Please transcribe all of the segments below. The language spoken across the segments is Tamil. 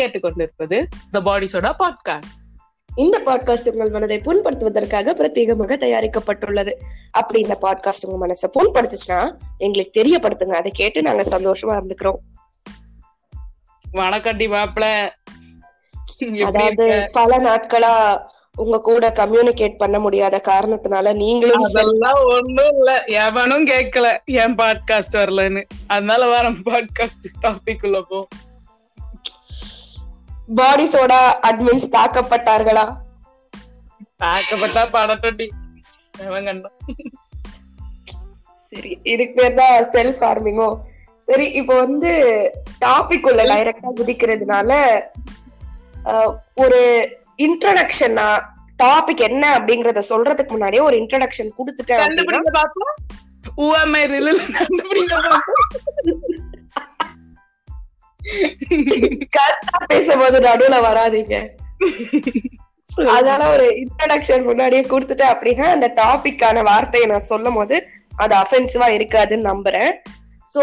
கேட்டுக்கொண்டிருப்பது த பாடி சோடா பாட்காஸ்ட் இந்த பாட்காஸ்ட் உங்கள் மனதை புண்படுத்துவதற்காக பிரத்யேகமாக தயாரிக்கப்பட்டுள்ளது. அப்படி இந்த பாட்காஸ்ட் உங்க மனசை புண்படுத்துச்சுன்னா எங்களுக்கு தெரியப்படுத்துங்க. அதை கேட்டு நாங்க சந்தோஷமா இருந்துக்கிறோம். வணக்கண்டி மாப்பிள. அதாவது பல நாட்களா உங்க கூட கம்யூனிகேட் பண்ண முடியாத காரணத்தினால நீங்களும் அதெல்லாம் ஒண்ணும் இல்ல. எவனும் கேட்கல என் பாட்காஸ்ட் வரலன்னு. அதனால வர பாட்காஸ்ட் டாபிக் உள்ள போ. பாடி சோடா அட்மின்ஸ் தாக்கப்பட்டார்களா? தாக்கப்பட்டா படட்டடி சரி இதுக்கு பேர் தான் செல்ஃப் ஃபார்மிங்கோ சரி இப்போ வந்து டாபிக் உள்ள டைரக்டா குதிக்கிறதுனால ஒரு இன்ட்ரடக்ஷனா டாபிக் என்ன அப்படிங்கறத சொல்றதுக்கு முன்னாடியே ஒரு இன்ட்ரடக்ஷன் கொடுத்துட்டேன் கரெக்டா பேசும்போது நடுவுல வராதீங்க. அதனால ஒரு இன்ட்ரடக்ஷன் முன்னாடியே கொடுத்துட்டேன் அப்படின்னா அந்த டாபிக்கான வார்த்தையை நான் சொல்லும் போது அது அஃபென்சிவா இருக்காதுன்னு நம்புறேன். சோ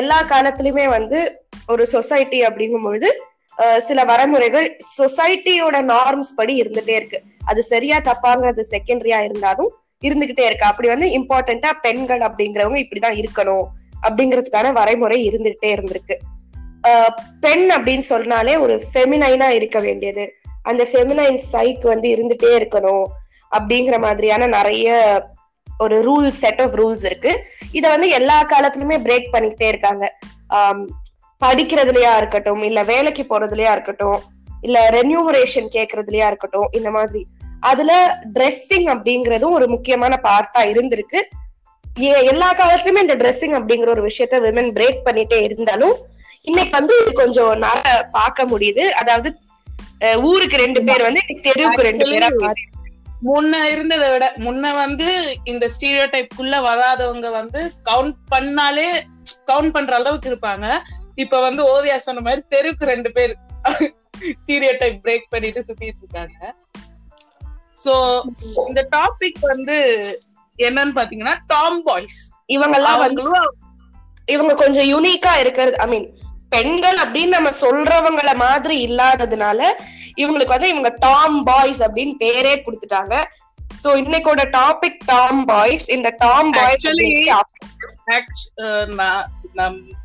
எல்லா காலத்திலுமே வந்து ஒரு சொசைட்டி அப்படிங்கும் பொழுது சில வரமுறைகள் சொசைட்டியோட நார்ம்ஸ் படி இருந்துட்டே இருக்கு. அது சரியா தப்பாங்கிறது செகண்டரியா இருந்தாலும் இருந்துகிட்டே இருக்கு. அப்படி வந்து இம்பார்ட்டண்டா பெண்கள் அப்படிங்கிறவங்க இப்படிதான் இருக்கணும் அப்படிங்கிறதுக்கான வரைமுறை இருந்துகிட்டே இருந்திருக்கு. பெண் அப்படின்னு சொன்னாலே ஒரு ஃபெமினைனா இருக்க வேண்டியது. அந்த ஃபெமினைன் சைக் வந்து இருந்துட்டே இருக்கணும் அப்படிங்கிற மாதிரியான நிறைய ஒரு ரூல் செட் ஆஃப் ரூல்ஸ் இருக்கு. இத வந்து எல்லா காலத்திலுமே பிரேக் பண்ணிக்கிட்டே இருக்காங்க. படிக்கிறதுலயா இருக்கட்டும் இல்ல வேலைக்கு போறதுலயா இருக்கட்டும் இல்ல ரெனியூமரேஷன் கேட்கறதுலயா இருக்கட்டும் இந்த மாதிரி. அதுல ட்ரெஸ்ஸிங் அப்படிங்கறதும் ஒரு முக்கியமான பார்ட்டா இருந்திருக்கு. ஏ- எல்லா காலத்துலயுமே இந்த ட்ரெஸ்ஸிங் அப்படிங்கிற ஒரு விஷயத்த விமன் பிரேக் பண்ணிட்டே இருந்தாலும் இன்னைக்கு வந்து இது கொஞ்சம் நிறைய பார்க்க முடியுது. அதாவது ஊருக்கு ரெண்டு பேர் வந்து தெருவுக்கு ரெண்டு பேரா முன்ன இருந்ததை விட முன்ன வந்து இந்த ஸ்டீரியோ டைப்குள்ள வராதவங்க வந்து கவுண்ட் பண்ணாலே கவுண்ட் பண்ற அளவுக்கு இருப்பாங்க. இப்ப வந்து ஓவியா சொன்ன மாதிரி தெருவுக்கு ரெண்டு பேர் ஸ்டீரியோ டைப் பிரேக் பண்ணிட்டு சுத்திட்டு இருக்காங்க. சோ இந்த டாபிக் வந்து என்னன்னு பாத்தீங்கன்னா டாம் பாய்ஸ் இவங்க எல்லாம் வந்து இவங்க கொஞ்சம் யூனிக்கா இருக்கிறது ஐ மீன் பெண்கள் அப்படின்னு நம்ம சொல்றவங்கள மாதிரி இல்லாததுனால இவங்களுக்கு வந்து இவங்க டாம் பாய்ஸ் அப்படின்னு பேரே கொடுத்துட்டாங்க. சோ இன்னைக்கோட டாபிக் டாம் பாய்ஸ் இந்த டாம் பாய்ஸ்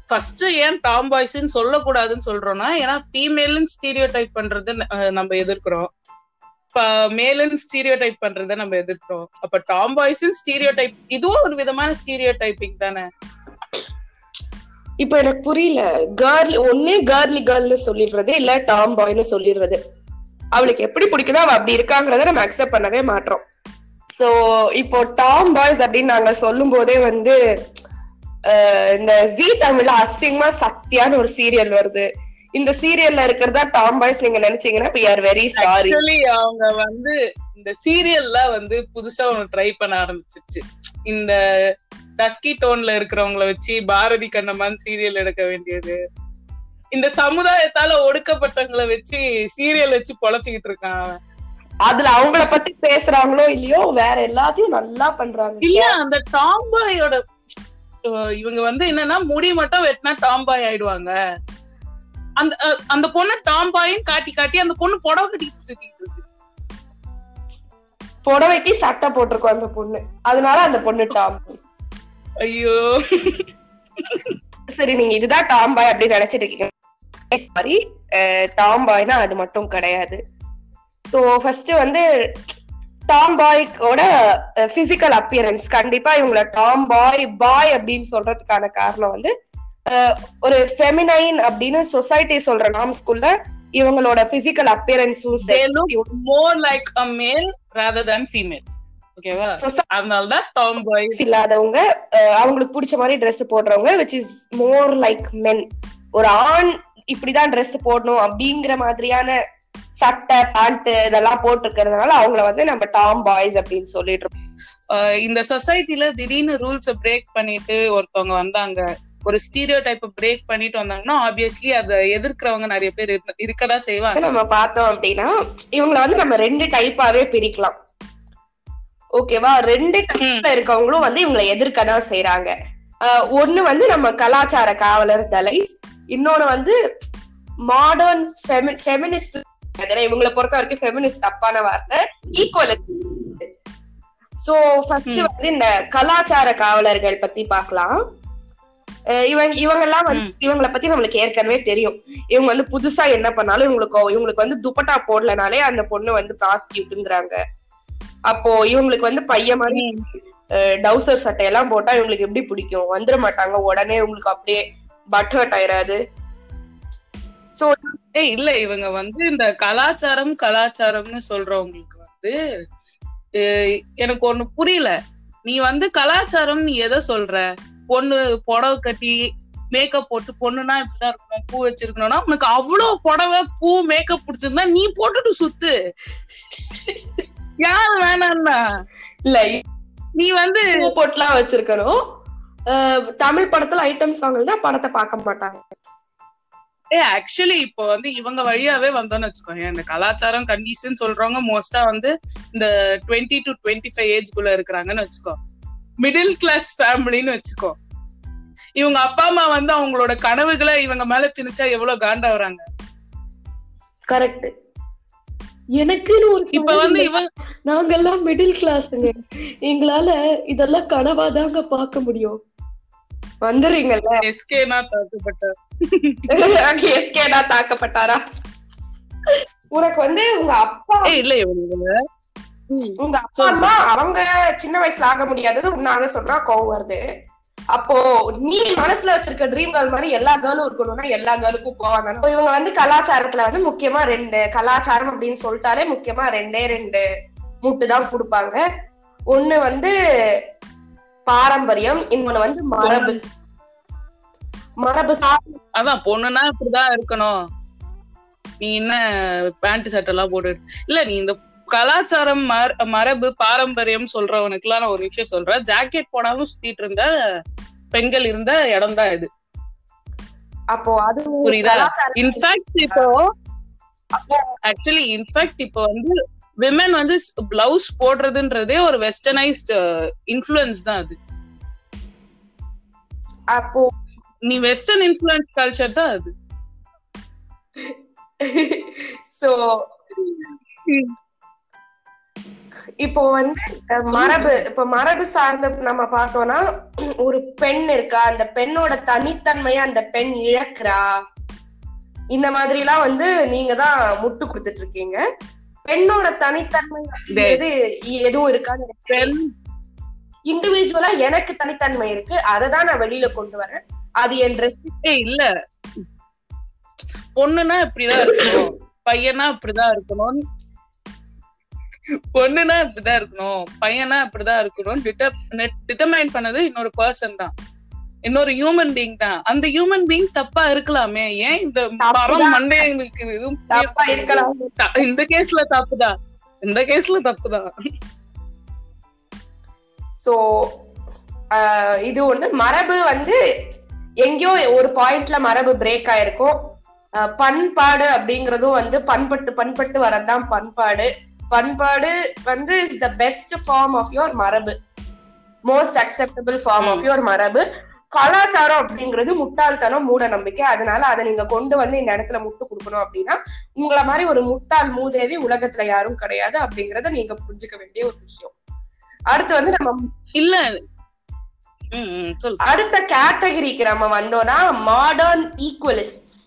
ஃபர்ஸ்ட் ஏன் டாம் பாய்ஸ்ன்னு சொல்லக்கூடாதுன்னு சொல்றோம்னா ஏன்னா ஃபீமேல்னு ஸ்டீரியோ டைப் பண்றது நம்ம எதிர்க்கிறோம். மேலுன்னு ஸ்டீரியோ டைப் பண்றதை நம்ம எதிர்க்கிறோம். அப்ப டாம் பாய்ஸ் ஸ்டீரியோ டைப் இதுவும் ஒரு விதமான ஸ்டீரியோ டைப்பிங் தானே? இப்ப எனக்கு புரியல. கேர்ள் ஒன்னே கேர்லி கேர்ள்னு சொல்லிடுறது இல்ல டாம் பாய்னு சொல்லிடுறது. அவளுக்கு எப்படி பிடிக்குதோ அவ அப்படி இருக்காங்கிறத நம்ம அக்செப்ட் பண்ணவே மாட்டோம் சோ இப்போ டாம் பாய்ஸ் அப்படின்னு நாங்க சொல்லும் போதே வந்து இந்த ஜி தமிழ்ல அசிங்கமா சக்தியான ஒரு சீரியல் வருது. இந்த சீரியல்ல இருக்கிறதா டாம் பாய்ஸ் நீங்க நினைச்சீங்கன்னா we are வெரி சாரி அவங்க வந்து இந்த சீரியல்ல வந்து புதுசா ஒண்ணு ட்ரை பண்ண ஆரம்பிச்சிருச்சு. இந்த டஸ்கி டோன்ல இருக்கிறவங்கள வச்சு பாரதி கண்ணம்மான் சீரியல் எடுக்க வேண்டியது. இந்த சமுதாயத்தால ஒடுக்கப்பட்டவங்களை வச்சு சீரியல் வச்சு பொழைச்சுக்கிட்டு இருக்கான் அவன். அதுல அவங்கள பத்தி பேசுறாங்களோ இல்லையோ வேற எல்லாத்தையும் நல்லா பண்றாங்க. இல்ல அந்த டாம்பாயோட இவங்க வந்து என்னன்னா முடி மட்டும் வெட்டினா டாம்பாய் ஆயிடுவாங்க. அந்த அந்த பொண்ணு டாம்பாயின்னு காட்டி காட்டி அந்த பொண்ணு புடவை கட்டிட்டு சுத்திட்டு இருக்கு. புடவைக்கு சட்டை போட்டிருக்கோம் அந்த பொண்ணு. அதனால அந்த பொண்ணு டாம் ஐயோ. சரி நீங்க இதுதான் டாம் பாய் அப்படின்னு நினைச்சிட்டு இருக்கீங்க. சாரி டாம் பாய்னா அது மட்டும் கிடையாது. சோ ஃபர்ஸ்ட் வந்து டாம் பாய்க்கோட பிசிக்கல் அப்பியரன்ஸ் கண்டிப்பா இவங்கள டாம் பாய் பாய் அப்படின்னு சொல்றதுக்கான காரணம் வந்து ஒரு ஃபெமினைன் அப்படின்னு சொசைட்டி சொல்ற நாம்ஸ்குள்ள இவங்களோட பிசிக்கல் அப்பியரன்ஸும் they look more like a male rather than female. ஓகேவா அதனாலதான் டாம் பாய் இல்லாதவங்க அவங்களுக்கு பிடிச்ச மாதிரி Dress போடுறவங்க which is more like men ஒரு ஆண் இப்படிதான் Dress போடணும் அப்படிங்கிற மாதிரியான சட்டை பேண்ட் இதெல்லாம் போட்டிருக்கிறதுனால அவங்கள வந்து நம்ம டாம் பாய்ஸ் அப்படின்னு சொல்லிட்டு இருக்கோம். இந்த சொசைட்டில திடீர்னு ரூல்ஸ பிரேக் பண்ணிட்டு ஒருத்தவங்க வந்தாங்க. ஒரு ஸ்டீரியோ டைப் பிரேக் பண்ணிட்டு வந்தாங்கன்னா ஆப்வியஸ்லி அதை எதிர்க்கிறவங்க நிறைய பேர் இருக்க- இருக்கதான் செய்வாங்க. நம்ம பார்த்தோம் அப்படின்னா இவங்கள வந்து நம்ம ரெண்டு டைப்பாவே பிரிக்கலாம். ஓகேவா ரெண்டு டைப்ல இருக்கவங்களும் வந்து இவங்களை எதிர்க்க தான் செய்யறாங்க ஒண்ணு வந்து நம்ம கலாச்சார காவலர் தலை இன்னொன்னு வந்து மாடர்ன் ஃபெமினிஸ்ட் இவங்களை பொறுத்த வரைக்கும் ஃபெமினிஸ்ட் தப்பான வார்த்தை ஈக்குவலிட்டி சோ ஃபர்ஸ்ட். வந்து இந்த கலாச்சார காவலர்கள் பத்தி பார்க்கலாம். அஹ் இவங்க இவங்க எல்லாம் வந்து. இவங்கள பத்தி நம்மளுக்கு ஏற்கனவே தெரியும். இவங்க வந்து புதுசா என்ன பண்ணாலும் இவங்களுக்கு இவங்களுக்கு வந்து துப்பட்டா போடலனாலே அந்த பொண்ணு வந்து ப்ராஸ்டியூட்ங்கிறாங்க அப்போ இவங்களுக்கு வந்து பையன் மாதிரி டவுசர் சட்டையெல்லாம் போட்டா இவங்களுக்கு எப்படி பிடிக்கும்? வந்துட மாட்டாங்க. உடனே இவங்களுக்கு அப்படியே பட் ஹர்ட் ஆயிராது சோ இல்ல இவங்க வந்து இந்த கலாச்சாரம் கலாச்சாரம்னு சொல்றவங்களுக்கு வந்து எனக்கு ஒண்ணு புரியல. நீ வந்து கலாச்சாரம் நீ எதை சொல்ற? பொண்ணு புடவை கட்டி மேக்கப் போட்டு பொண்ணுனா இப்படிதான் இருக்கணும் பூ வச்சிருக்கணும்னா உனக்கு அவ்வளவு புடவை பூ மேக்கப் பிடிச்சிருந்தா நீ போட்டுட்டு சுத்து. யார் வேணாம்னா இல்ல நீ வந்து பூ போட்டுலாம் வச்சிருக்கணும். தமிழ் படத்துல ஐட்டம் சாங் தான் படத்தை பார்க்க மாட்டாங்க. ஏ ஆக்சுவலி இப்போ வந்து இவங்க வழியாவே வந்தோம்னு வச்சுக்கோங்க இந்த கலாச்சாரம் கண்டிஷன் சொல்றவங்க மோஸ்டா வந்து இந்த twenty to twenty five age குள்ள இருக்கிறாங்கன்னு வச்சுக்கோ. மிடில் கிளாஸ் ஃபேமிலின்னு வச்சுக்கோ. இவங்க அப்பா அம்மா வந்து அவங்களோட கனவுகளை இவங்க மேல திணிச்சா எவ்வளவு காண்டாவறாங்க கரெக்ட் எனக்குன்னு இப்ப வந்து இவங்க நாங்கெல்லாம் மிடில் கிளாஸ்ங்க எங்களால இதெல்லாம் கனவாதாங்க பார்க்க முடியும். வந்துடுறீங்கல்ல? எஸ்கேனா தாக்கப்பட்ட எஸ்கேடா தாக்கப்பட்டாரா உனக்கு வந்து உங்க அப்பா இல்ல இவங்க உங்க அப்பா அம்மா அவங்க சின்ன வயசுல ஆக முடியாதது உன்னாக சொன்னா கோவம் வருது. அப்போ நீ மனசுல வச்சிருக்க ட்ரீம் கேர்ள் மாதிரி எல்லா கேர்ளும் இருக்கணும்னா எல்லா கேர்ளுக்கும் கோவம் தானே இப்போ இவங்க வந்து கலாச்சாரத்துல வந்து முக்கியமா ரெண்டு கலாச்சாரம் அப்படின்னு சொல்லிட்டாலே முக்கியமா ரெண்டே ரெண்டு முட்டு தான் கொடுப்பாங்க. ஒண்ணு வந்து பாரம்பரியம் இன்னொன்னு வந்து மரபு. மரபு அதான் பொண்ணுனா இப்படிதான் இருக்கணும். நீ என்ன பேண்ட் சட்டை எல்லாம் போட்டு இல்ல நீ இந்த கலாச்சாரம் மர- மரபு பாரம்பரியம் சொல்றவனுக்கு எல்லாம் நான் ஒரு விஷயம் சொல்றேன். ஜாக்கெட் போடாம சுத்திட்டு இருந்த பெண்கள் இருந்த இடம் தான் இது. அப்போ அது புரியுதா? இன்ஃபேக்ட் இப்போ ஆக்சுவலி இன்ஃபேக்ட் இப்போ வந்து விமன் வந்து பிளவுஸ் போடுறதுன்றதே ஒரு வெஸ்டர்னைஸ்ட் இன்ஃபுளுன்ஸ் தான் அது. அப்போ நீ வெஸ்டர்ன் இன்ஃபுளுன்ஸ் கல்ச்சர் தான் அது. சோ இப்போ வந்து மரபு இப்ப மரபு சார்ந்த நம்ம பார்த்தோம்னா ஒரு பெண் இருக்கா அந்த பெண்ணோட தனித்தன்மையை அந்த பெண் இழக்கிறா? இந்த மாதிரி எல்லாம் வந்து நீங்க தான் முட்டு கொடுத்துட்டு இருக்கீங்க. பெண்ணோட தனித்தன்மை அப்படிங்கிறது எதுவும் இருக்கான்னு இண்டிவிஜுவலா எனக்கு தனித்தன்மை இருக்கு. அதை தான் நான் வெளியில கொண்டு வரேன். அது என் dress. ஏய் இல்ல. பொண்ணுனா இப்படிதான் இருக்கணும். பையனா இப்படிதான் இருக்கணும் பொண்ணுனா இப்படிதான் இருக்கணும் பையனா இப்படிதான் இருக்கணும் டிட்டர்மைன் பண்ணது இன்னொரு பர்சன் தான். இன்னொரு ஹியூமன் பீயிங் தான். அந்த ஹியூமன் பீயிங் தப்பா இருக்கலாமே. ஏன் இந்த மரம் தப்பா இருக்கலாம். த- இந்த கேஸ்ல தப்புதான். இந்த கேஸ்ல தப்புதான். சோ இது ஒண்ணு. மரபு வந்து எங்கேயோ ஒரு பாயிண்ட்ல மரபு பிரேக் ஆயிருக்கும். பண்பாடு அப்படிங்கறதும் வந்து பண்பட்டு பண்பட்டு வரதுதான் பண்பாடு. பண்பாடு வந்து is the best form of your மரபு. Most acceptable form of your மரபு. கலாச்சாரம் அப்படிங்கிறது முட்டாள்தனம் மூட நம்பிக்கை அதனால அதை நீங்க கொண்டு வந்து இந்த இடத்துல முட்டு கொடுக்கணும் அப்படின்னா உங்களை மாதிரி ஒரு முட்டாள் மூதேவி உலகத்துல யாரும் கிடையாது அப்படிங்கறத நீங்க புரிஞ்சுக்க வேண்டிய ஒரு விஷயம். அடுத்து வந்து நம்ம இல்ல. அடுத்த கேட்டகரிக்கு நம்ம வந்தோம்னா மாடர்ன் ஈக்குவலிஸ்ட்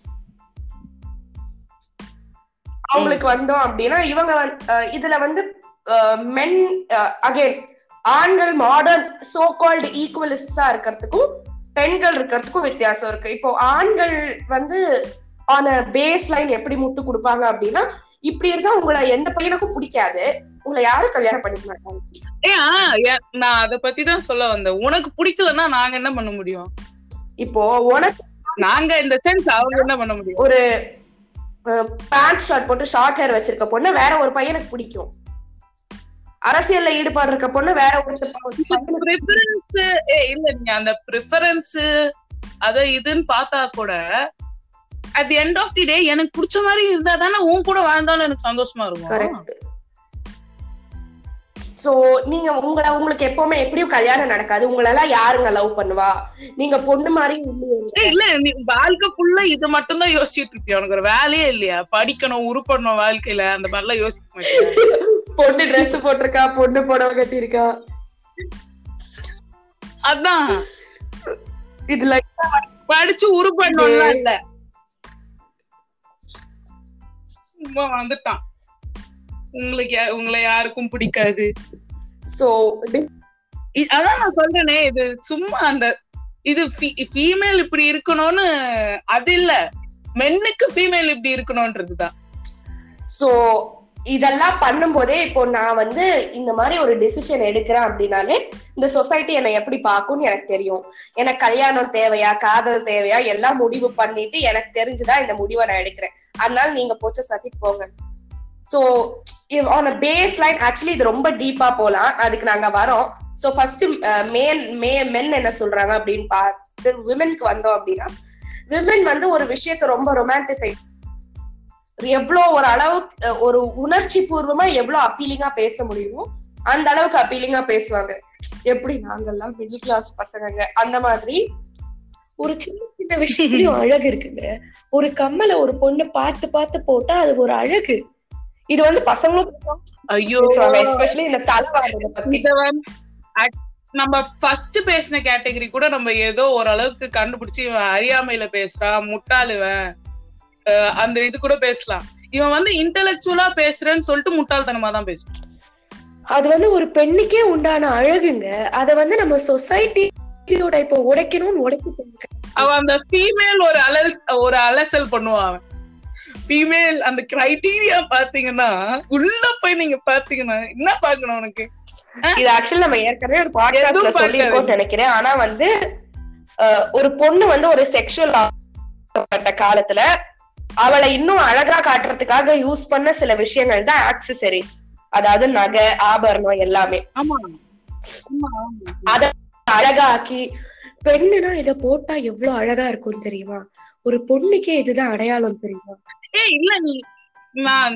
அவங்களுக்கு வந்தோம் அப்படின்னா இவங்க இதுல வந்து மென் அகைன் ஆண்கள் மாடர்ன் சோ கால்டு ஈக்குவலிஸ்டா இருக்கிறதுக்கும் பெண்கள் இருக்கிறதுக்கும் வித்தியாசம் இருக்கு. இப்போ ஆண்கள் வந்து ஆன பேஸ் லைன் எப்படி முட்டு கொடுப்பாங்க அப்படின்னா இப்படி இருந்தா உங்களை எந்த பையனுக்கும் பிடிக்காது. உங்களை யாரும் கல்யாணம் பண்ணிக்க மாட்டாங்க. ஏ ஆ ஏ- நான் அத பத்தி தான் சொல்ல வந்தேன். உனக்கு பிடிக்கலன்னா நாங்க என்ன பண்ண முடியும்? இப்போ உனக்கு நாங்க இந்த சென்ஸ் அவங்க என்ன பண்ண முடியும்? ஒரு பேண்ட் ஷார்ட் போட்டு ஷார்ட் ஹேர் வச்சிருக்க பொண்ணு வேற ஒரு பையனுக்கு பிடிக்கும். அரசியல்ல ஈடுபாடு இருக்க பொண்ணு வேற ஒரு இல்ல நீங்க அந்த ப்ரிஃபரன்ஸ் அத இதுன்னு பார்த்தா கூட at the end of the day எனக்கு பிடிச்ச மாதிரி இருந்தா தானே உன் கூட வாழ்ந்தாலும் எனக்கு சந்தோஷமா இருக்கும். கரெக்ட் சோ நீங்க உங்களை உங்களுக்கு எப்பவுமே எப்படியும் கல்யாணம் நடக்காது. உங்களெல்லாம் யாருங்க லவ் பண்ணுவா? நீங்க பொண்ணு மாதிரி இல்ல நீ வாழ்க்கை ஃபுல்லா இது மட்டும் தான் யோசிச்சுட்டு இருப்பியா? உனக்கு ஒரு வேலையே இல்லையா? படிக்கணும் உருப்படணும் வாழ்க்கையில அந்த மாதிரி எல்லாம் யோசிக்க பொண்ணு Dress போட்டிருக்கா பொண்ணு புடவை கட்டியிருக்கா. அதான். இதுல படிச்சு உருப்படணும்லாம் இல்ல. சும்மா வந்துட்டான். உங்களுக்கு உங்களை யாருக்கும் பிடிக்காது. சோ அதான் நான் சொல்றேனே இது சும்மா அந்த இது ஃபீமேல் இப்படி இருக்கணும்னு அது இல்ல. மென்னுக்கு ஃபீமேல் இப்படி இருக்கணும்ன்றதுதான். சோ இதெல்லாம் பண்ணும்போதே இப்போ நான் வந்து இந்த மாதிரி ஒரு டிசிஷன் எடுக்கிறேன் அப்படின்னாலே இந்த சொசைட்டி என்னை எப்படி பார்க்கும்னு எனக்கு தெரியும். எனக்கு கல்யாணம் தேவையா காதல் தேவையா எல்லாம் முடிவு பண்ணிட்டு எனக்கு தெரிஞ்சுதான் இந்த முடிவை நான் எடுக்கிறேன். அதனால நீங்க போச்ச சத்திட்டு போங்க. So on baseline actually இது ரொம்ப டீப்பா போலாம். அதுக்கு நாங்க வரோம். So first man may men என்ன சொல்றாங்க அப்படின்னு பார்த்து விமென்க்கு வந்தோம் அப்படின்னா விமென் வந்து ஒரு விஷயத்தை ரொம்ப ரொமான்டிசை எவ்வளோ ஒரு அளவுக்கு அஹ், ஒரு உணர்ச்சி பூர்வமா எவ்வளவு அப்பீலிங்கா பேச முடியுமோ அந்த அளவுக்கு அப்பீலிங்கா பேசுவாங்க. எப்படி நாங்கெல்லாம் மிடில் கிளாஸ் பசங்கங்க அந்த மாதிரி ஒரு சின்ன சின்ன விஷயத்துலயும் அழகு இருக்குங்க. ஒரு கம்மல ஒரு பொண்ணு பார்த்து பார்த்து போட்டா அது ஒரு அழகு. இது வந்து பசங்களும் ஐயோ. எஸ்பெஷலி இந்த பத்தி. act- நம்ம ஃபர்ஸ்ட் பேசின கேட்டகரி கூட நம்ம ஏதோ ஓரளவுக்கு கண்டுபிடிச்சு இவன் அறியாமையில பேசுறான் முட்டாளுவன். அந்த இது கூட பேசலாம். இவன் வந்து இன்டெலெக்சுவலா பேசுறேன்னு சொல்லிட்டு முட்டாள்தனமா தான் பேசுவான். அது வந்து ஒரு பெண்ணுக்கே உண்டான அழகுங்க. அத வந்து நம்ம சொசைட்டியோட இப்ப உடைக்கணும்னு உடைக்க அவன் அந்த ஃபீமேல் ஒரு அலல் ஒரு அலசல் பண்ணுவான் அவன். ஃபீமேல் அந்த கிரைட்டீரியா பாத்தீங்கன்னா உள்ள போய் நீங்க பாத்தீங்கன்னா என்ன பாக்கணும் உனக்கு? இது ஆக்சுவலி நம்ம ஏற்கனவே ஒரு பாட்காஸ்ட்ல எதுவும் சொல்லியிருக்கோம்னு நினைக்கிறேன். ஆனா வந்து ஒரு பொண்ணு வந்து ஒரு செக்ஷுவல் பட்ட காலத்துல அவளை இன்னும் அழகா காட்டுறதுக்காக யூஸ் பண்ண சில விஷயங்கள் தான் ஆக்சசரிஸ் அதாவது நகை ஆபரணம் எல்லாமே. அத அழகாக்கி பெண்ணுனா இத போட்டா எவ்வளவு அழகா இருக்கும் தெரியுமா? ஒரு பொண்ணுக்கே இதுதான் அடையாளம் தெரியுமா? ஏய் இல்ல நீ நான்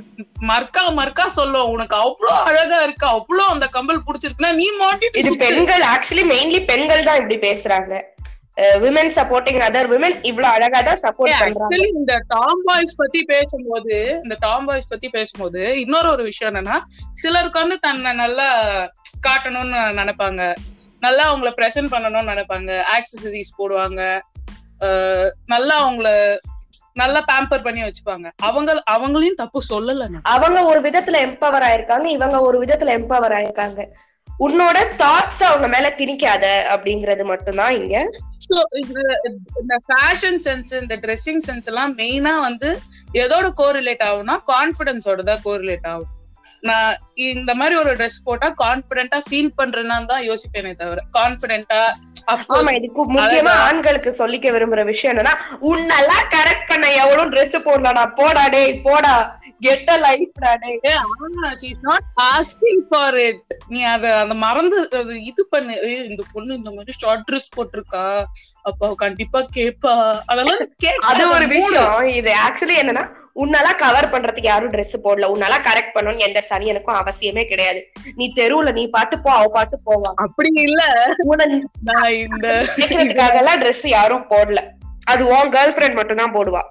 மர்க்கா மர்க்கா சொல்லுவோம் உனக்கு அவ்வளவு அழகா இருக்கு. அவ்வளவு அந்த கம்பல் புடிச்சிருக்குன்னா நீ மாட்டிட்டு இது. பெண்கள் ஆக்சுவலி மெயின்லி பெண்கள் தான் இப்படி பேசுறாங்க. விமன் சப்போர்ட்டிங் அதர் விமன் இவ்வளவு அழகா தான் சப்போர்ட் பண்றாங்க. ஆக்சுவலி இந்த டாம் பாய்ஸ் பத்தி பேசும்போது இந்த டாம் பாய்ஸ் பத்தி பேசும்போது இன்னொரு ஒரு விஷயம் என்னன்னா சிலருக்கு வந்து தன்னை நல்லா காட்டணும்னு நினைப்பாங்க. நல்லா அவங்கள பிரசன்ட் பண்ணணும்னு நினைப்பாங்க. ஆக்சசரிஸ் போடுவாங்க. நல்லா அவங்கள நல்லா பேம்பர் பண்ணி வச்சுப்பாங்க. அவங்க அவங்களையும் தப்பு சொல்லல அவங்க ஒரு விதத்துல எம்பவர் ஆயிருக்காங்க இவங்க ஒரு விதத்துல எம்பவர் ஆயிருக்காங்க. உன்னோட தாட்ஸ் அவங்க மேல திணிக்காத அப்படிங்கறது மட்டும்தான் இங்க. இந்த ஃபேஷன் சென்ஸ் இந்த ட்ரெஸ்ஸிங் சென்ஸ் எல்லாம் மெயினா வந்து எதோட கோரிலேட் ஆகும்னா கான்பிடன்ஸோட தான் கோரிலேட் ஆகும். நான் இந்த மாதிரி ஒரு ட்ரெஸ் போட்டா கான்பிடென்ட்டா ஃபீல் பண்றேன்னா தான் யோசிப்பேனே தவிர கான்பிடென்ட்டா ஆமா இதுக்கு முக்கியமா ஆண்களுக்கு சொல்லிக்க விரும்புற விஷயம் என்னன்னா உன்னெல்லாம் கரெக்ட் பண்ண எவ்வளவு Dress போடலடா போடா டேய் போடா. கெட்ட லைஃப் டேய் ஆஸ்கிங் ஃபார் இட் நீ அத அந்த மறந்து அது இது பண்ணு. இந்த பொண்ணு இந்த மாதிரி ஷார்ட் ட்ரெஸ் போட்டிருக்கா. அப்ப கண்டிப்பா கேப்பா. அதெல்லாம் அது ஒரு விஷயம். இது ஆக்சுவலி என்னன்னா உன்னெல்லாம் கவர் பண்றதுக்கு யாரும் Dress போடல. உன்னெல்லாம் கரெக்ட் பண்ணணும்னு எந்த சனியனுக்கும் அவசியமே கிடையாது. நீ தெருவுல நீ பாட்டு போ அவ பாட்டு போவா. அப்படி இல்ல. நான் இந்த Dress யாரும் போடல. அது உன் கேர்ள் ஃபிரெண்ட் மட்டும் தான் போடுவா.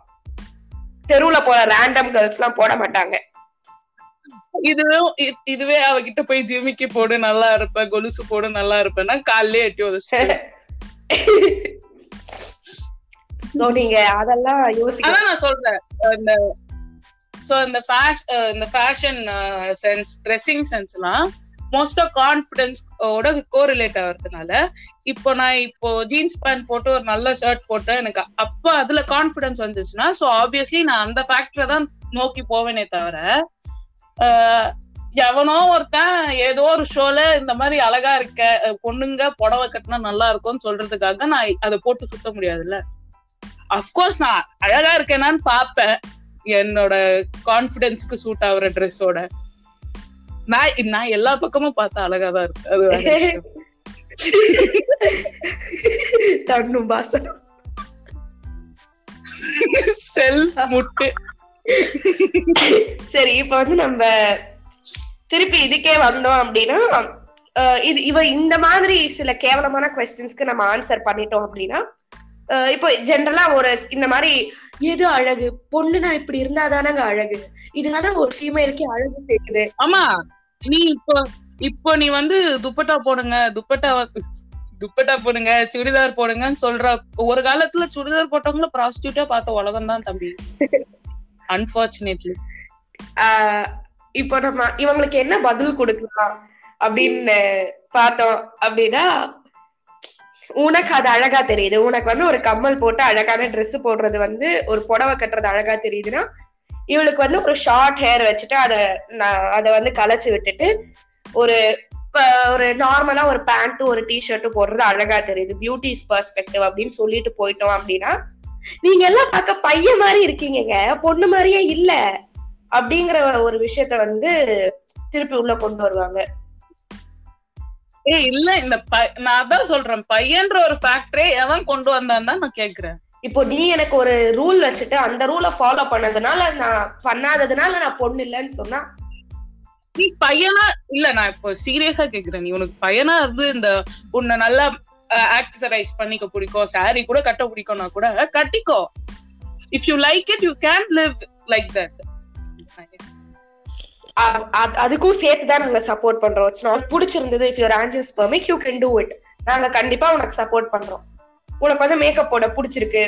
தெருவுல போற ரேண்டம் கேர்ள்ஸ் எல்லாம் போட மாட்டாங்க. இதுவே இதுவே அவகிட்ட போய் ஜிமிக்கி போடு நல்லா இருப்ப கொலுசு போடு நல்லா இருப்பேன்னா காலையிலே எட்டி உதச்சிட்டு. சோ நீங்க அதெல்லாம் யோசிக்க அதான் நான் சொல்றேன். இந்த சோ இந்த ஃபேஷ் இந்த ஃபேஷன் சென்ஸ் ட்ரெஸ்ஸிங் சென்ஸ்லாம் மோஸ்டா கான்ஃபிடன்ஸ் ஓட கோரிலேட் ஆகிறதுனால இப்போ நான் இப்போ ஜீன்ஸ் பேண்ட் போட்டு ஒரு நல்ல ஷர்ட் போட்டு எனக்கு அப்ப அதுல கான்ஃபிடன்ஸ் வந்துச்சுன்னா ஸோ ஆப்வியஸ்லி நான் அந்த ஃபேக்டரை தான் நோக்கி போவேனே தவிர ஆஹ், எவனோ ஒருத்தன் ஏதோ ஒரு ஷோல இந்த மாதிரி அழகா இருக்க பொண்ணுங்க புடவை கட்டினா நல்லா இருக்கும்னு சொல்றதுக்காக நான் அதை போட்டு சுத்த முடியாதுல்ல. அஃப்கோர்ஸ் நான் அழகா இருக்கேனான்னு பாப்பேன் என்னோட கான்பிடன்ஸ்க்கு சூட் ஆகுற ட்ரெஸ்ஸோட நான் நான் எல்லா பக்கமும் பார்த்தா அழகா தான் இருக்கு. அது. தண்ணும் பாசம். செல்ஃப் முட்டு. சரி இப்ப வந்து நம்ம திருப்பி இதுக்கே வந்தோம் அப்படின்னா இது இவ இந்த மாதிரி சில கேவலமான கொஸ்டின்ஸ்க்கு நம்ம ஆன்சர் பண்ணிட்டோம் அப்படின்னா இப்போ ஜென்ரலா ஒரு இந்த மாதிரி எது அழகு? பொண்ணுனா இப்படி இருந்தாதானங்க அழகு? இதனால ஒரு ஃபீமேலுக்கு அழகு சேர்க்குது ஆமா. நீ இப்போ இப்போ நீ வந்து துப்பட்டா போடுங்க துப்பட்டா துப்பட்டா போடுங்க சுடிதார் போடுங்கன்னு சொல்ற ஒரு காலத்துல சுடிதார் போட்டவங்கள ப்ராஸ்டியூட்டா பார்த்த உலகம் தான் தம்பி. அன்பார்ச்சுனேட்லி ஆஹ் இப்போ நம்ம இவங்களுக்கு என்ன பதில் கொடுக்கலாம் அப்படின்னு பார்த்தோம் அப்படின்னா உனக்கு அது அழகா தெரியுது. உனக்கு வந்து ஒரு கம்மல் போட்டு அழகான ட்ரெஸ் போடுறது வந்து ஒரு புடவை கட்டுறது அழகா தெரியுதுன்னா இவளுக்கு வந்து ஒரு ஷார்ட் ஹேர் வச்சுட்டு அதை நான் அதை வந்து கலைச்சு விட்டுட்டு ஒரு ஒரு நார்மலா ஒரு பேண்ட் ஒரு டிஷர்ட் போடுறது அழகா தெரியுது. பியூட்டிஸ் பெர்ஸ்பெக்டிவ் அப்படின்னு சொல்லிட்டு போயிட்டோம் அப்படின்னா நீங்க எல்லாம் பார்க்க பையன் மாதிரி இருக்கீங்க பொண்ணு மாதிரியே இல்ல அப்படிங்கிற ஒரு விஷயத்த வந்து திருப்பி உள்ள கொண்டு வருவாங்க. ஏய் இல்ல இந்த நான் அதான் சொல்றேன். பையன்ற ஒரு ஃபேக்டரே எவன் கொண்டு வந்தான் தான் நான் கேக்குறேன். இப்போ நீ எனக்கு ஒரு ரூல் வச்சுட்டு அந்த ரூலை ஃபாலோ பண்ணதுனால நான் பண்ணாததுனால நான் பொண்ணு இல்லைன்னு சொன்னா? நீ பையனா? இல்ல நான் இப்போ சீரியஸா கேக்குறேன். நீ உனக்கு பையனா இருந்து இந்த உன்னை நல்லா ஆக்சசரைஸ் பண்ணிக்க பிடிக்கும் saree கூட கட்ட பிடிக்கும்னா கூட கட்டிக்கோ. If you like it you can live like that அதுக்கும் சேர்த்து தான் நாங்க சப்போர்ட் பண்றோம். பிடிச்சிருந்தது. If your ஆன்ஜியோஸ் permit you can do it நாங்க கண்டிப்பா உனக்கு சப்போர்ட் பண்றோம். உனக்கு வந்து மேக்கப் போட பிடிச்சிருக்கு.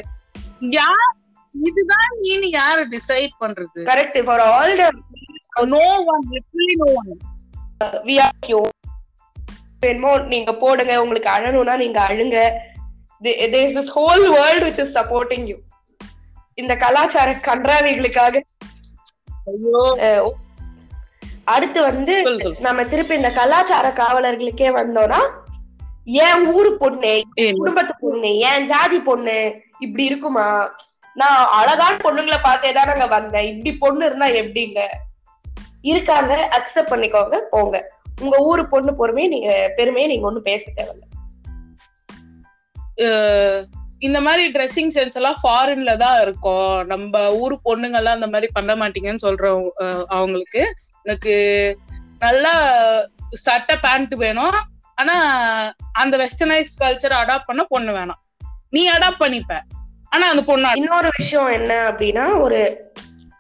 யார்? இதுதான் நீன்னு யாரு டிசைட் பண்றது? Correct for all the no one literally no one we are Q வேணுமோ நீங்க போடுங்க. உங்களுக்கு அழணும்னா நீங்க அழுங்க. There is this whole world which is supporting you இந்த கலாச்சார கன்றாவிகளுக்காக. அடுத்து வந்து நம்ம திருப்பி இந்த கலாச்சார காவலர்களுக்கே வந்தோம்னா என் ஊரு பொண்ணு குடும்பத்து பொண்ணு என் ஜாதி பொண்ணு இப்படி இருக்குமா? நான் அழகான பொண்ணுங்களை பார்த்தே தான் நாங்க வந்தேன். இப்படி பொண்ணு இருந்தா எப்படிங்க? இருக்காங்க அக்செப்ட் பண்ணிக்கோங்க போங்க. உங்க ஊரு பொண்ணு பொறுமையை நீங்க பெருமையை நீங்க ஒண்ணும் பேச தேவையில்ல. இந்த மாதிரி ட்ரெஸ்ஸிங் சென்ஸ் எல்லாம் ஃபாரின்ல தான் இருக்கும். நம்ம ஊர் பொண்ணுங்க எல்லாம் அந்த மாதிரி பண்ண மாட்டீங்கன்னு சொல்றோம் அவங்களுக்கு. எனக்கு நல்லா சட்டை பேண்ட் வேணும். ஆனா அந்த வெஸ்டர்னைஸ் கல்ச்சர் அடாப்ட் பண்ண பொண்ணு வேணாம். நீ அடாப்ட் பண்ணிப்ப. ஆனா அந்த பொண்ணு இன்னொரு விஷயம் என்ன அப்படின்னா ஒரு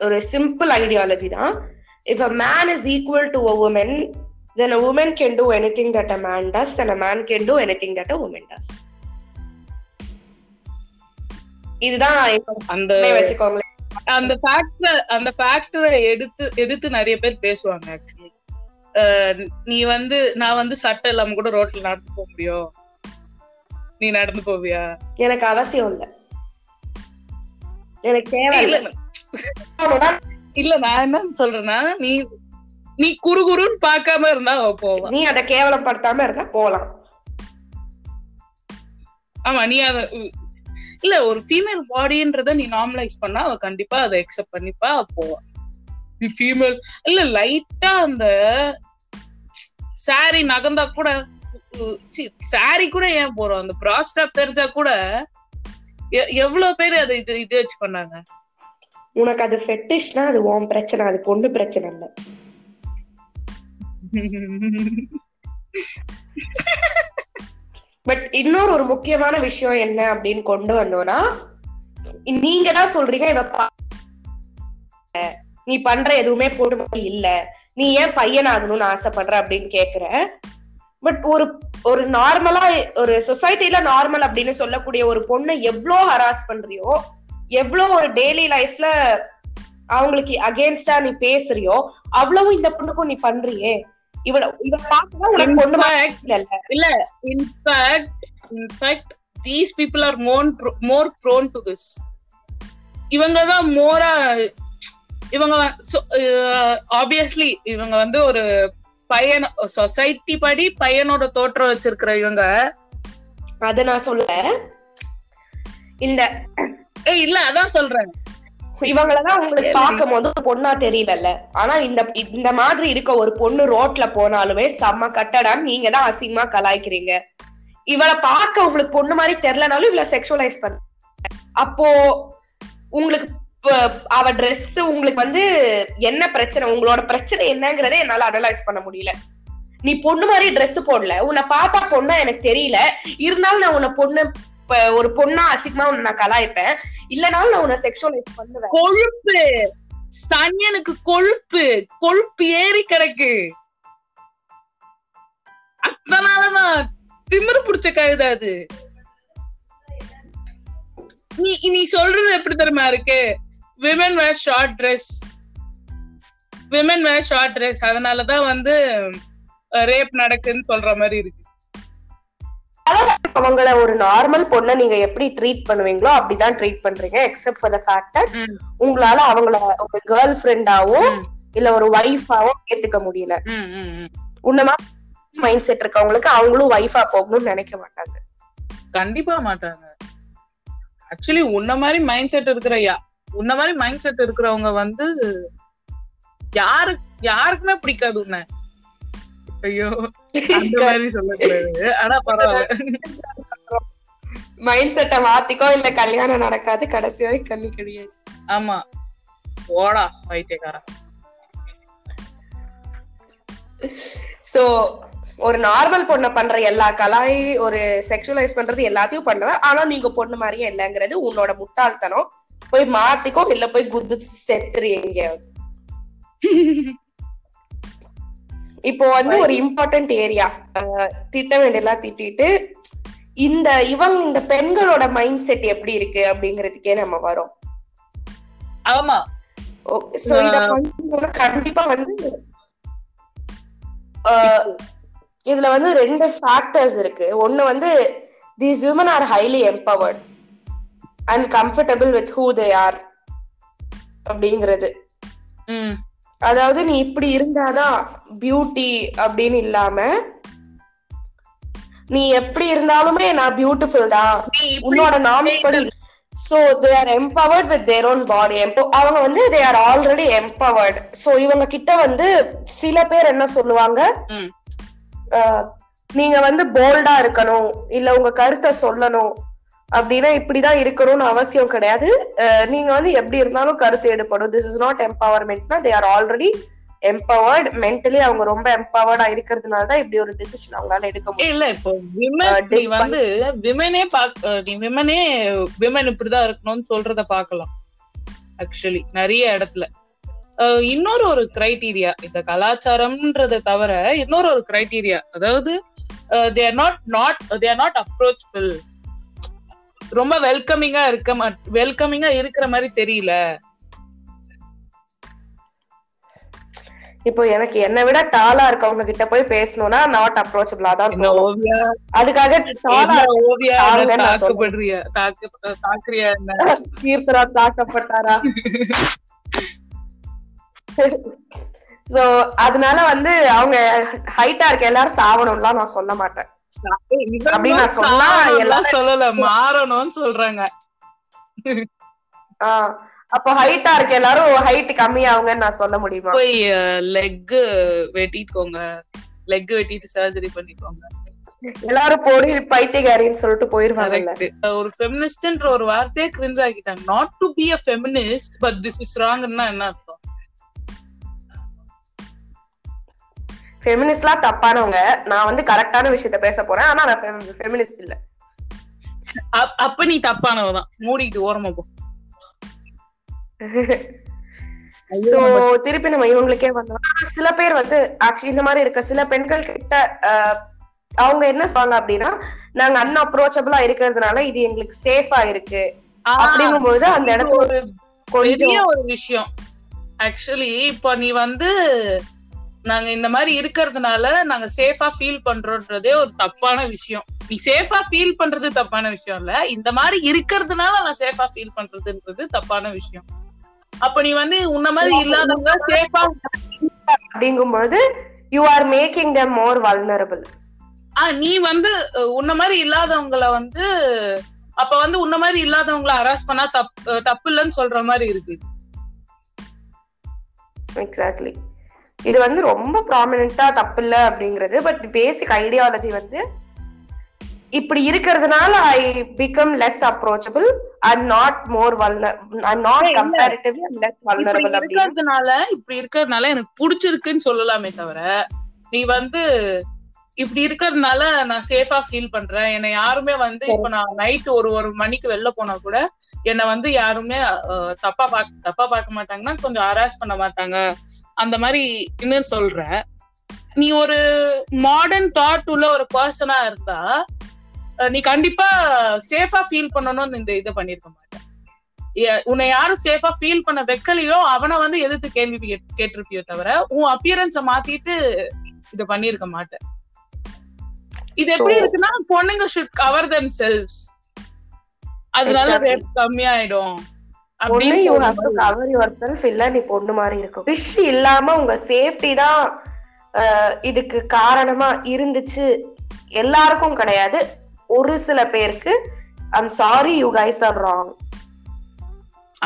ஒரு சிம்பிள் ஐடியாலஜி தான். If a man is equal to a woman then a woman can do anything that a man does then a man can do anything that a woman does இதுதான் அந்த வச்சுக்கோங்களேன். அந்த ஃபேக்டர் அந்த ஃபேக்டரை எடுத்து எதிர்த்து நிறைய பேர் பேசுவாங்க நீ வந்து நான் வந்து சட்டை இல்லாம கூட ரோட்ல நடந்து போக முடியும். நீ நடந்து போவியா? எனக்கு அவசியம் இல்ல. எனக்கு இல்ல. நான் என்ன சொல்றேன்னா நீ நீ குறு குறுன்னு பார்க்காம இருந்தா போவா. நீ அதை கேவலப்படுத்தாம இருந்தா போலாம். ஆமா நீ அத இல்ல ஒரு ஃபீமேல் பாடின்றத நீ நார்மலைஸ் பண்ணா அவ கண்டிப்பா அதை அக்செப்ட் பண்ணிப்பா போவா. நீ ஃபீமேல் இல்ல லைட்டா அந்த சாரி நகர்ந்தா கூட சாரி கூட ஏன் போறோம்? அந்த ப்ராஸ்டாப் தெரிஞ்சா கூட எ- எவ்வளவு பேர் அதை இது இது வச்சு பண்ணாங்க? உனக்கு அது ஃபெட்டிஷ்னா அது உன் பிரச்சனை அது பொண்ணு பிரச்சனை இல்ல. பட் இன்னொரு ஒரு முக்கியமான விஷயம் என்ன அப்படின்னு கொண்டு வந்தோம்னா நீங்க தான் சொல்றீங்க இவ பா- நீ பண்ற எதுவுமே பொண்ணு இல்ல. நீ ஏன் பையன் ஆகணும்னு ஆசைப்படுற அப்படின்னு கேக்குற பட் ஒரு ஒரு நார்மலா ஒரு சொசைட்டில நார்மல் அப்படின்னு சொல்லக்கூடிய ஒரு பொண்ணை எவ்வளோ ஹராஸ் பண்றியோ எவ்வளோ ஒரு டெய்லி லைஃப்ல அவங்களுக்கு அகேன்ஸ்டா நீ பேசுறியோ அவ்வளவும் இந்த பொண்ணுக்கும் நீ பண்றியே. இவள இவ உனக்கு பொண்ணு இல்ல இல்ல in fact in fact these people are more more prone to this இவங்க தான் மோரா இவங்க ஆப்வியஸ்லி இவங்க வந்து ஒரு பையன் சொசைட்டி படி பையனோட தோற்றம் வச்சிருக்கிற இவங்க. அத நான் சொல்ல இந்த ஏய் இல்ல அதான் சொல்றேன். இவங்களதான் உங்களுக்கு பார்க்கும் போது பொண்ணா தெரியலல்ல. ஆனா இந்த இந்த மாதிரி இருக்க ஒரு பொண்ணு ரோட்ல போனாலுமே செம்ம கட்டடான்னு நீங்க தான் அசிங்கமா கலாய்க்கிறீங்க. இவளை பார்க்க உங்களுக்கு பொண்ணு மாதிரி தெரியலனாலும் இவள செக்ஷுவலைஸ் பண்ண. அப்போ உங்களுக்கு அவ ட்ரெஸ் உங்களுக்கு வந்து என்ன பிரச்சனை? உங்களோட பிரச்சனை என்னங்கறதை என்னால அனலைஸ் பண்ண முடியல. நீ பொண்ணு மாதிரி ட்ரெஸ் போடல. உன்னை பார்த்தா பொண்ணா எனக்கு தெரியல. இருந்தாலும் நான் உன்னை பொண்ணு ஒரு பொண்ணா அசிங்கமா உன்னை நான் கலாய்ப்பேன். இல்லனாலும் நான் உன்னை செக்ஷுவலைஸ் பண்ணுவேன். கொழுப்பு. சனியனுக்கு கொழுப்பு. கொழுப்பு ஏறி கிடக்கு. அதனாலதான் திமிரு பிடிச்ச கழுதை அது. நீ நீ சொல்றது எப்படி தெரியுமா இருக்கு? Women wear short dress women wear short dress அதனாலதான் வந்து ரேப் நடக்குன்னு சொல்ற மாதிரி இருக்கு. அவங்கள ஒரு நார்மல் பொண்ணை நீங்க எப்படி ட்ரீட் பண்ணுவீங்களோ அப்படிதான் ட்ரீட் பண்றீங்க except for the fact that உங்களால அவங்கள ஒரு கேர்ள் ஃப்ரெண்டாவோ இல்ல ஒரு ஒய்ஃபாவோ ஏத்துக்க முடியல. ம், ம், ம். உன்ன மாதிரி மைண்ட் செட் இருக்கவங்களுக்கு அவங்களும் ஒய்ஃபா போகணும்னு நினைக்க மாட்டாங்க. கண்டிப்பா மாட்டாங்க. ஆக்சுவலி உன்ன மாதிரி மைண்ட் செட் இருக்கிற உன்ன மாதிரி மைண்ட் செட் இருக்கிறவங்க வந்து யாரு யாருக்குமே பிடிக்காது உன்னை. ஐயோ அந்த மாதிரி சொல்லக்கூடாது. ஆனா பரவாயில்ல. மைண்ட் செட்டை மாத்திக்கோ இல்ல கல்யாணம் நடக்காது கடைசி வரைக்கும் கண்ணு கிடையாது ஆமா. போடா பைத்தியக்காரா சோ ஒரு நார்மல் பொண்ணை பண்ற எல்லா கலாய் ஒரு செக்ஷுவலைஸ் பண்றது எல்லாத்தையும் பண்ணுவேன். ஆனா நீங்க பொண்ணு மாதிரியே இல்லைங்கிறது உன்னோட முட்டாள்தனம். போய் மாத்திக்கோ இல்ல போய் குத்து செத்துறீங்க இப்போ வந்து ஒரு இம்பார்ட்டன்ட் ஏரியா திட்ட வேண்டியெல்லாம் திட்டிட்டு இந்த இவங்க இந்த பெண்களோட மைண்ட் செட் எப்படி இருக்கு அப்படிங்கறதுக்கே நம்ம வரோம். ஆமா. சோ இத கண்டிப்பா வந்து இதுல வந்து ரெண்டு ஃபேக்டர்ஸ் இருக்கு. ஒண்ணு வந்து these women are highly empowered and comfortable with who they are அப்படிங்கிறது. அதாவது நீ இப்படி இருந்தாதான் பியூட்டி அப்படின்னு இல்லாம நீ எப்படி இருந்தாலுமே நான் பியூட்டிஃபுல் தான். உன்னோட நார்ம்ஸ் படி so they are empowered with their own body அவங்க வந்து they are already empowered so இவங்க கிட்ட வந்து சில பேர் என்ன சொல்லுவாங்க? நீங்க வந்து போல்டா இருக்கணும். இல்ல உங்க கருத்தை சொல்லணும். அப்படின்னா இப்படிதான் இருக்கணும்னு அவசியம் கிடையாது. நீங்க வந்து எப்படி இருந்தாலும் கருத்து எடுப்படும் this is not எம்பவர்மெண்ட்னா they are already empowered mentally அவங்க ரொம்ப எம்பவர்டா இருக்கிறதுனால தான் இப்படி ஒரு டிசிஷன் அவங்களால எடுக்க முடியும். இல்ல இப்போ விமன் வந்து விமனே நீ விமனே விமன் இப்படிதான் இருக்கணும்னு சொல்றத பாக்கலாம் ஆக்சுவலி நிறைய இடத்துல. இன்னொரு ஒரு கிரைட்டீரியா இந்த கலாச்சாரம்ன்றத தவிர இன்னொரு ஒரு கிரைட்டீரியா அதாவது they're not not they're not approachable ரொம்ப வெல்கமிங்கா இருக்க வெல்கமிங்கா இருக்கிற மாதிரி தெரியல. இப்போ எனக்கு என்னை விட டாலா இருக்கவங்க கிட்ட போய் பேசணும்னா நாட் அப்ரோச்சபிளா தான் என்ன தோணும். ஓவியா? அதுக்காக ஓவியா? தாக்கப்படுறியா தாக்கு தாக்குறியா தாக்கப்பட்டாரா? சோ அதனால வந்து அவங்க ஹைட்டா இருக்க எல்லாரும் சாவணும்லாம் நான் சொல்ல மாட்டேன். சொன்னா எல்லாரும் சொல்லல மாறணும்னு சொல்றாங்க. ஆஹ் அப்போ ஹைட்டா இருக்க எல்லாரும் ஹைட் கம்மியாவுங்கன்னு நான் சொல்ல முடியுமா? போய் லெக் வெட்டிக்கோங்க. லெக் வெட்டிட்டு சர்ஜரி பண்ணிக்கோங்க. எல்லாரும் போடி பைத்தியகாரின்னு சொல்லிட்டு Correct. ஒரு ஃபெமினிஸ்ட்ன்ற ஒரு வார்த்தையே கிரிஞ்ச் ஆக்கிட்டாங்க. Not to be a feminist but this is ராங்னா என்ன அர்த்தம்? ஃபெமினிஸ்ட்லாம் தப்பானவங்க. நான் வந்து கரெக்டான விஷயத்த பேச போறேன். ஆனா நான் ஃபெமினிஸ்ட் இல்ல. அப்- அப்ப நீ தப்பானவதான் மூடிக்கிட்டு ஓரமா போ. சோ திருப்பி நம்ம இவங்களுக்கே வந்தோம் சில பேர் வந்து ஆக்சுவலி இந்த மாதிரி இருக்க சில பெண்கள் கிட்ட அவங்க என்ன சொல்றாங்க அப்படின்னா நாங்க அன் அப்ரோச்சபிளா இருக்கிறதுனால இது எங்களுக்கு சேஃபா இருக்கு. அப்படிங்கும்போது அந்த இடத்துல ஒரு பெரிய கொஞ்சம் ஒரு விஷயம். ஆக்சுவலி இப்போ நீ வந்து நாங்க இந்த மாதிரி இருக்கிறதுனால நாங்க சேஃபா ஃபீல் பண்றோன்றதே ஒரு தப்பான விஷயம். நீ சேஃபா ஃபீல் பண்றது தப்பான விஷயம் இல்ல. இந்த மாதிரி இருக்கிறதுனால நான் சேஃபா ஃபீல் பண்றதுன்றது தப்பான விஷயம். அப்ப நீ வந்து உன்ன மாதிரி இல்லாதவங்க சேஃபா அப்படிங்கும்பொழுது you are making them more vulnerable ஆஹ் நீ வந்து உன்ன மாதிரி இல்லாதவங்கள வந்து அப்ப வந்து உன்ன மாதிரி இல்லாதவங்கள அரெஸ்ட் பண்ணா தப்பு தப்பு இல்லைன்னு சொல்ற மாதிரி இருக்கு. எக்ஸாக்ட்லி இது வந்து ரொம்ப ப்ராமினெண்டா தப்பு இல்ல அப்படிங்கிறது. பட் பேசிக் ஐடியாலஜி வந்து இப்படி இருக்கிறதுனால I become less approachable and not more இருக்கிறதுனால இப்படி இருக்கிறதுனால எனக்கு பிடிச்சிருக்குன்னு சொல்லலாமே தவிர நீ வந்து இப்படி இருக்கிறதுனால நான் சேஃபா ஃபீல் பண்றேன். என்னை யாருமே வந்து இப்ப நான் நைட் ஒரு ஒரு மணிக்கு வெளில போனா கூட என்னை வந்து யாருமே தப்பா பாக்க தப்பா பார்க்க மாட்டாங்கன்னா கொஞ்சம் ஹராஸ் பண்ண மாட்டாங்க. அந்த மாதிரி இன்னும் சொல்றேன் நீ ஒரு மாடர்ன் தாட் உள்ள ஒரு பர்சனா இருந்தா நீ கண்டிப்பா சேஃபா ஃபீல் பண்ணணும்னு இந்த இதை பண்ணிருக்க மாட்டேன் உன்னை யாரும் சேஃபா ஃபீல் பண்ண வைக்கலையோ அவனை வந்து எதிர்த்து கேள்வி கேட்- கேட்டிருப்பியோ தவிர உன் அப்பியரன்ஸ மாத்திட்டு இத பண்ணிருக்க மாட்டேன் இது எப்படி இருக்குன்னா பொண்ணுங்க ஷுட் கவர் தெம் செல்ஸ் அதனால. ரேட் கம்மியாயிடும். அப்படின்னு you have to. Cover yourself இல்ல நீ பொண்ணு மாதிரி இருக்கும் விஷ் இல்லாம உங்க சேஃப்டி தான் இதுக்கு காரணமா இருந்துச்சு. எல்லாருக்கும் கிடையாது. ஒரு சில பேருக்கு I'm sorry you guys are wrong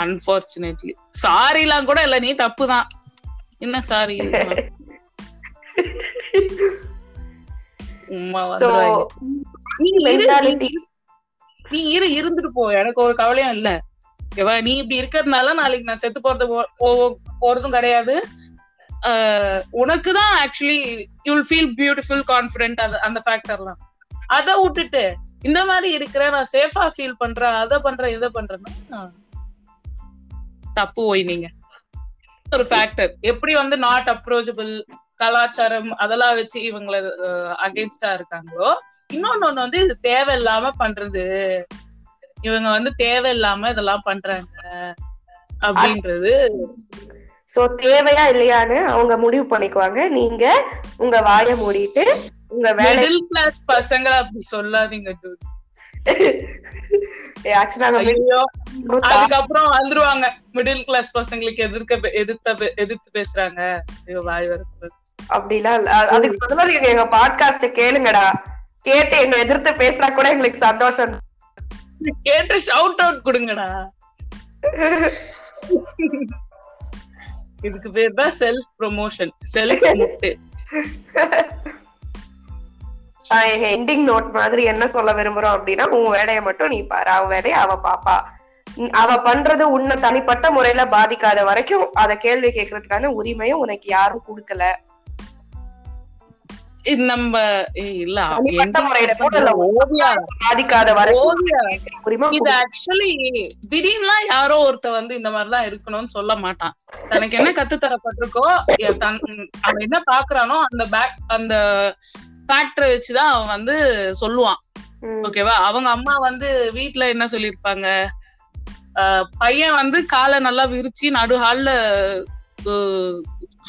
unfortunately சாரிலாம் கூட இல்ல நீ தப்பு தான். என்ன சாரி நீ இரு இருந்துட்டு போ. எனக்கு ஒரு கவலையும் இல்ல. ஓகேவா நீ இப்படி இருக்கிறதுனால நாளைக்கு நான் செத்து போறது போ- போறதும் கிடையாது. ஆஹ் உனக்கு தான் actually you'll feel beautiful confident அது அந்த ஃபேக்டர்லாம் அதை விட்டுட்டு இந்த மாதிரி இருக்கிற நான் சேஃபா ஃபீல் பண்றேன் அதை பண்றேன் இதை பண்றேன்னா தப்பு போய் நீங்க. ஒரு ஃபேக்டர் எப்படி வந்து நாட் அப்ரோச்சபிள் கலாச்சாரம் அதெல்லாம் வச்சு இவங்கள அகேன்ஸ்டா இருக்காங்களோ இன்னொன்னு ஒண்ணு வந்து இது தேவையில்லாம பண்றது. இவங்க வந்து தேவையில்லாம இதெல்லாம் பண்றாங்க அப்படின்றது. சோ தேவையா இல்லையான்னு அவங்க முடிவு பண்ணிக்குவாங்க. நீங்க உங்க வாயை மூடிட்டு உங்க மிடில் கிளாஸ் பசங்க அப்படி சொல்லாதீங்க அதுக்கப்புறம் வந்துருவாங்க. மிடில் கிளாஸ் பசங்களுக்கு எதிர்க்க எதிர்த்த எதிர்த்து பேசுறாங்க. ஐயோ வாய் வரக்கூடாது அப்படிலாம் அதுக்கு பதிலா நீங்க எங்க பாட்காஸ்ட கேளுங்கடா. கேட்டு எங்க எதிர்த்து பேசினா கூட எங்களுக்கு சந்தோஷம். கேட்டு ஷவுட் அவுட் கொடுங்கடா. இதுக்கு பேர் தான் செல்ஃப் ப்ரொமோஷன் செல்ஃப் முட்டு எண்டிங் நோட் மாதிரி என்ன சொல்ல விரும்புறோம் அப்படின்னா உன் வேலையை மட்டும் நீ பாரு. அவ வேலையை அவ பாப்பா. அவ பண்றது உன்னை தனிப்பட்ட முறையில பாதிக்காத வரைக்கும் அத கேள்வி கேட்கறதுக்கான உரிமையும் உனக்கு யாரும் கொடுக்கல. ஓவியா உரிமை இது ஆக்சுவலி திடீர்னுலாம் யாரோ ஒருத்த வந்து இந்த மாதிரிலாம் இருக்கணும்னு சொல்ல மாட்டான். தனக்கு என்ன கத்து தரப்பட்டிருக்கோ அவன் என்ன பாக்குறானோ அந்த பேக் அந்த ஃபேக்டரை வச்சுதான் அவன் வந்து சொல்லுவான். ஓகேவா அவங்க அம்மா வந்து வீட்ல என்ன சொல்லிருப்பாங்க ஆஹ் பையன் வந்து காலை நல்லா விரிச்சு நடு ஹால்ல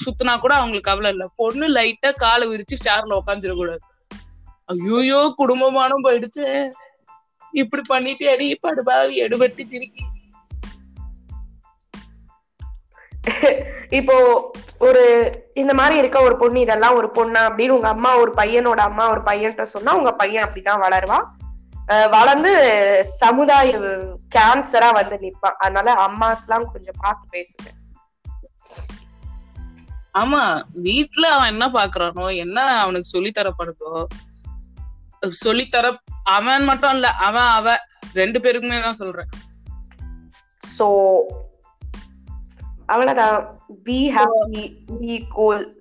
சுத்தினா கூட அவங்களுக்கு கவலை இல்ல. பொண்ணு லைட்டா காலை விரிச்சு சேர்ல உட்காந்துடக்கூடாது ஐயோயோ குடும்பமானம் போயிடுச்சு. இப்படி பண்ணிட்டு அடி படுபாவி எடுபட்டு திருக்கி இப்போ ஒரு இந்த மாதிரி இருக்க ஒரு பொண்ணு இதெல்லாம் ஒரு பொண்ணா அப்படின்னு உங்க அம்மா ஒரு பையனோட அம்மா ஒரு பையன்கிட்ட சொன்னா உங்க பையன் அப்படிதான் வளருவான் வளர்ந்து சமுதாய கேன்சரா வந்து நிப்பான். அதனால அம்மாஸ் எல்லாம் கொஞ்சம் பார்த்து பேசுங்க. ஆமா வீட்ல அவன் என்ன பாக்குறானோ என்ன அவனுக்கு சொல்லி தரப்படுதோ சொல்லித்தர அவன் மட்டும் இல்ல அவன் அவ ரெண்டு பேருக்குமே தான் சொல்றேன். சோ அவ்வளவுதான் பி ஹாப்பி பி கூல்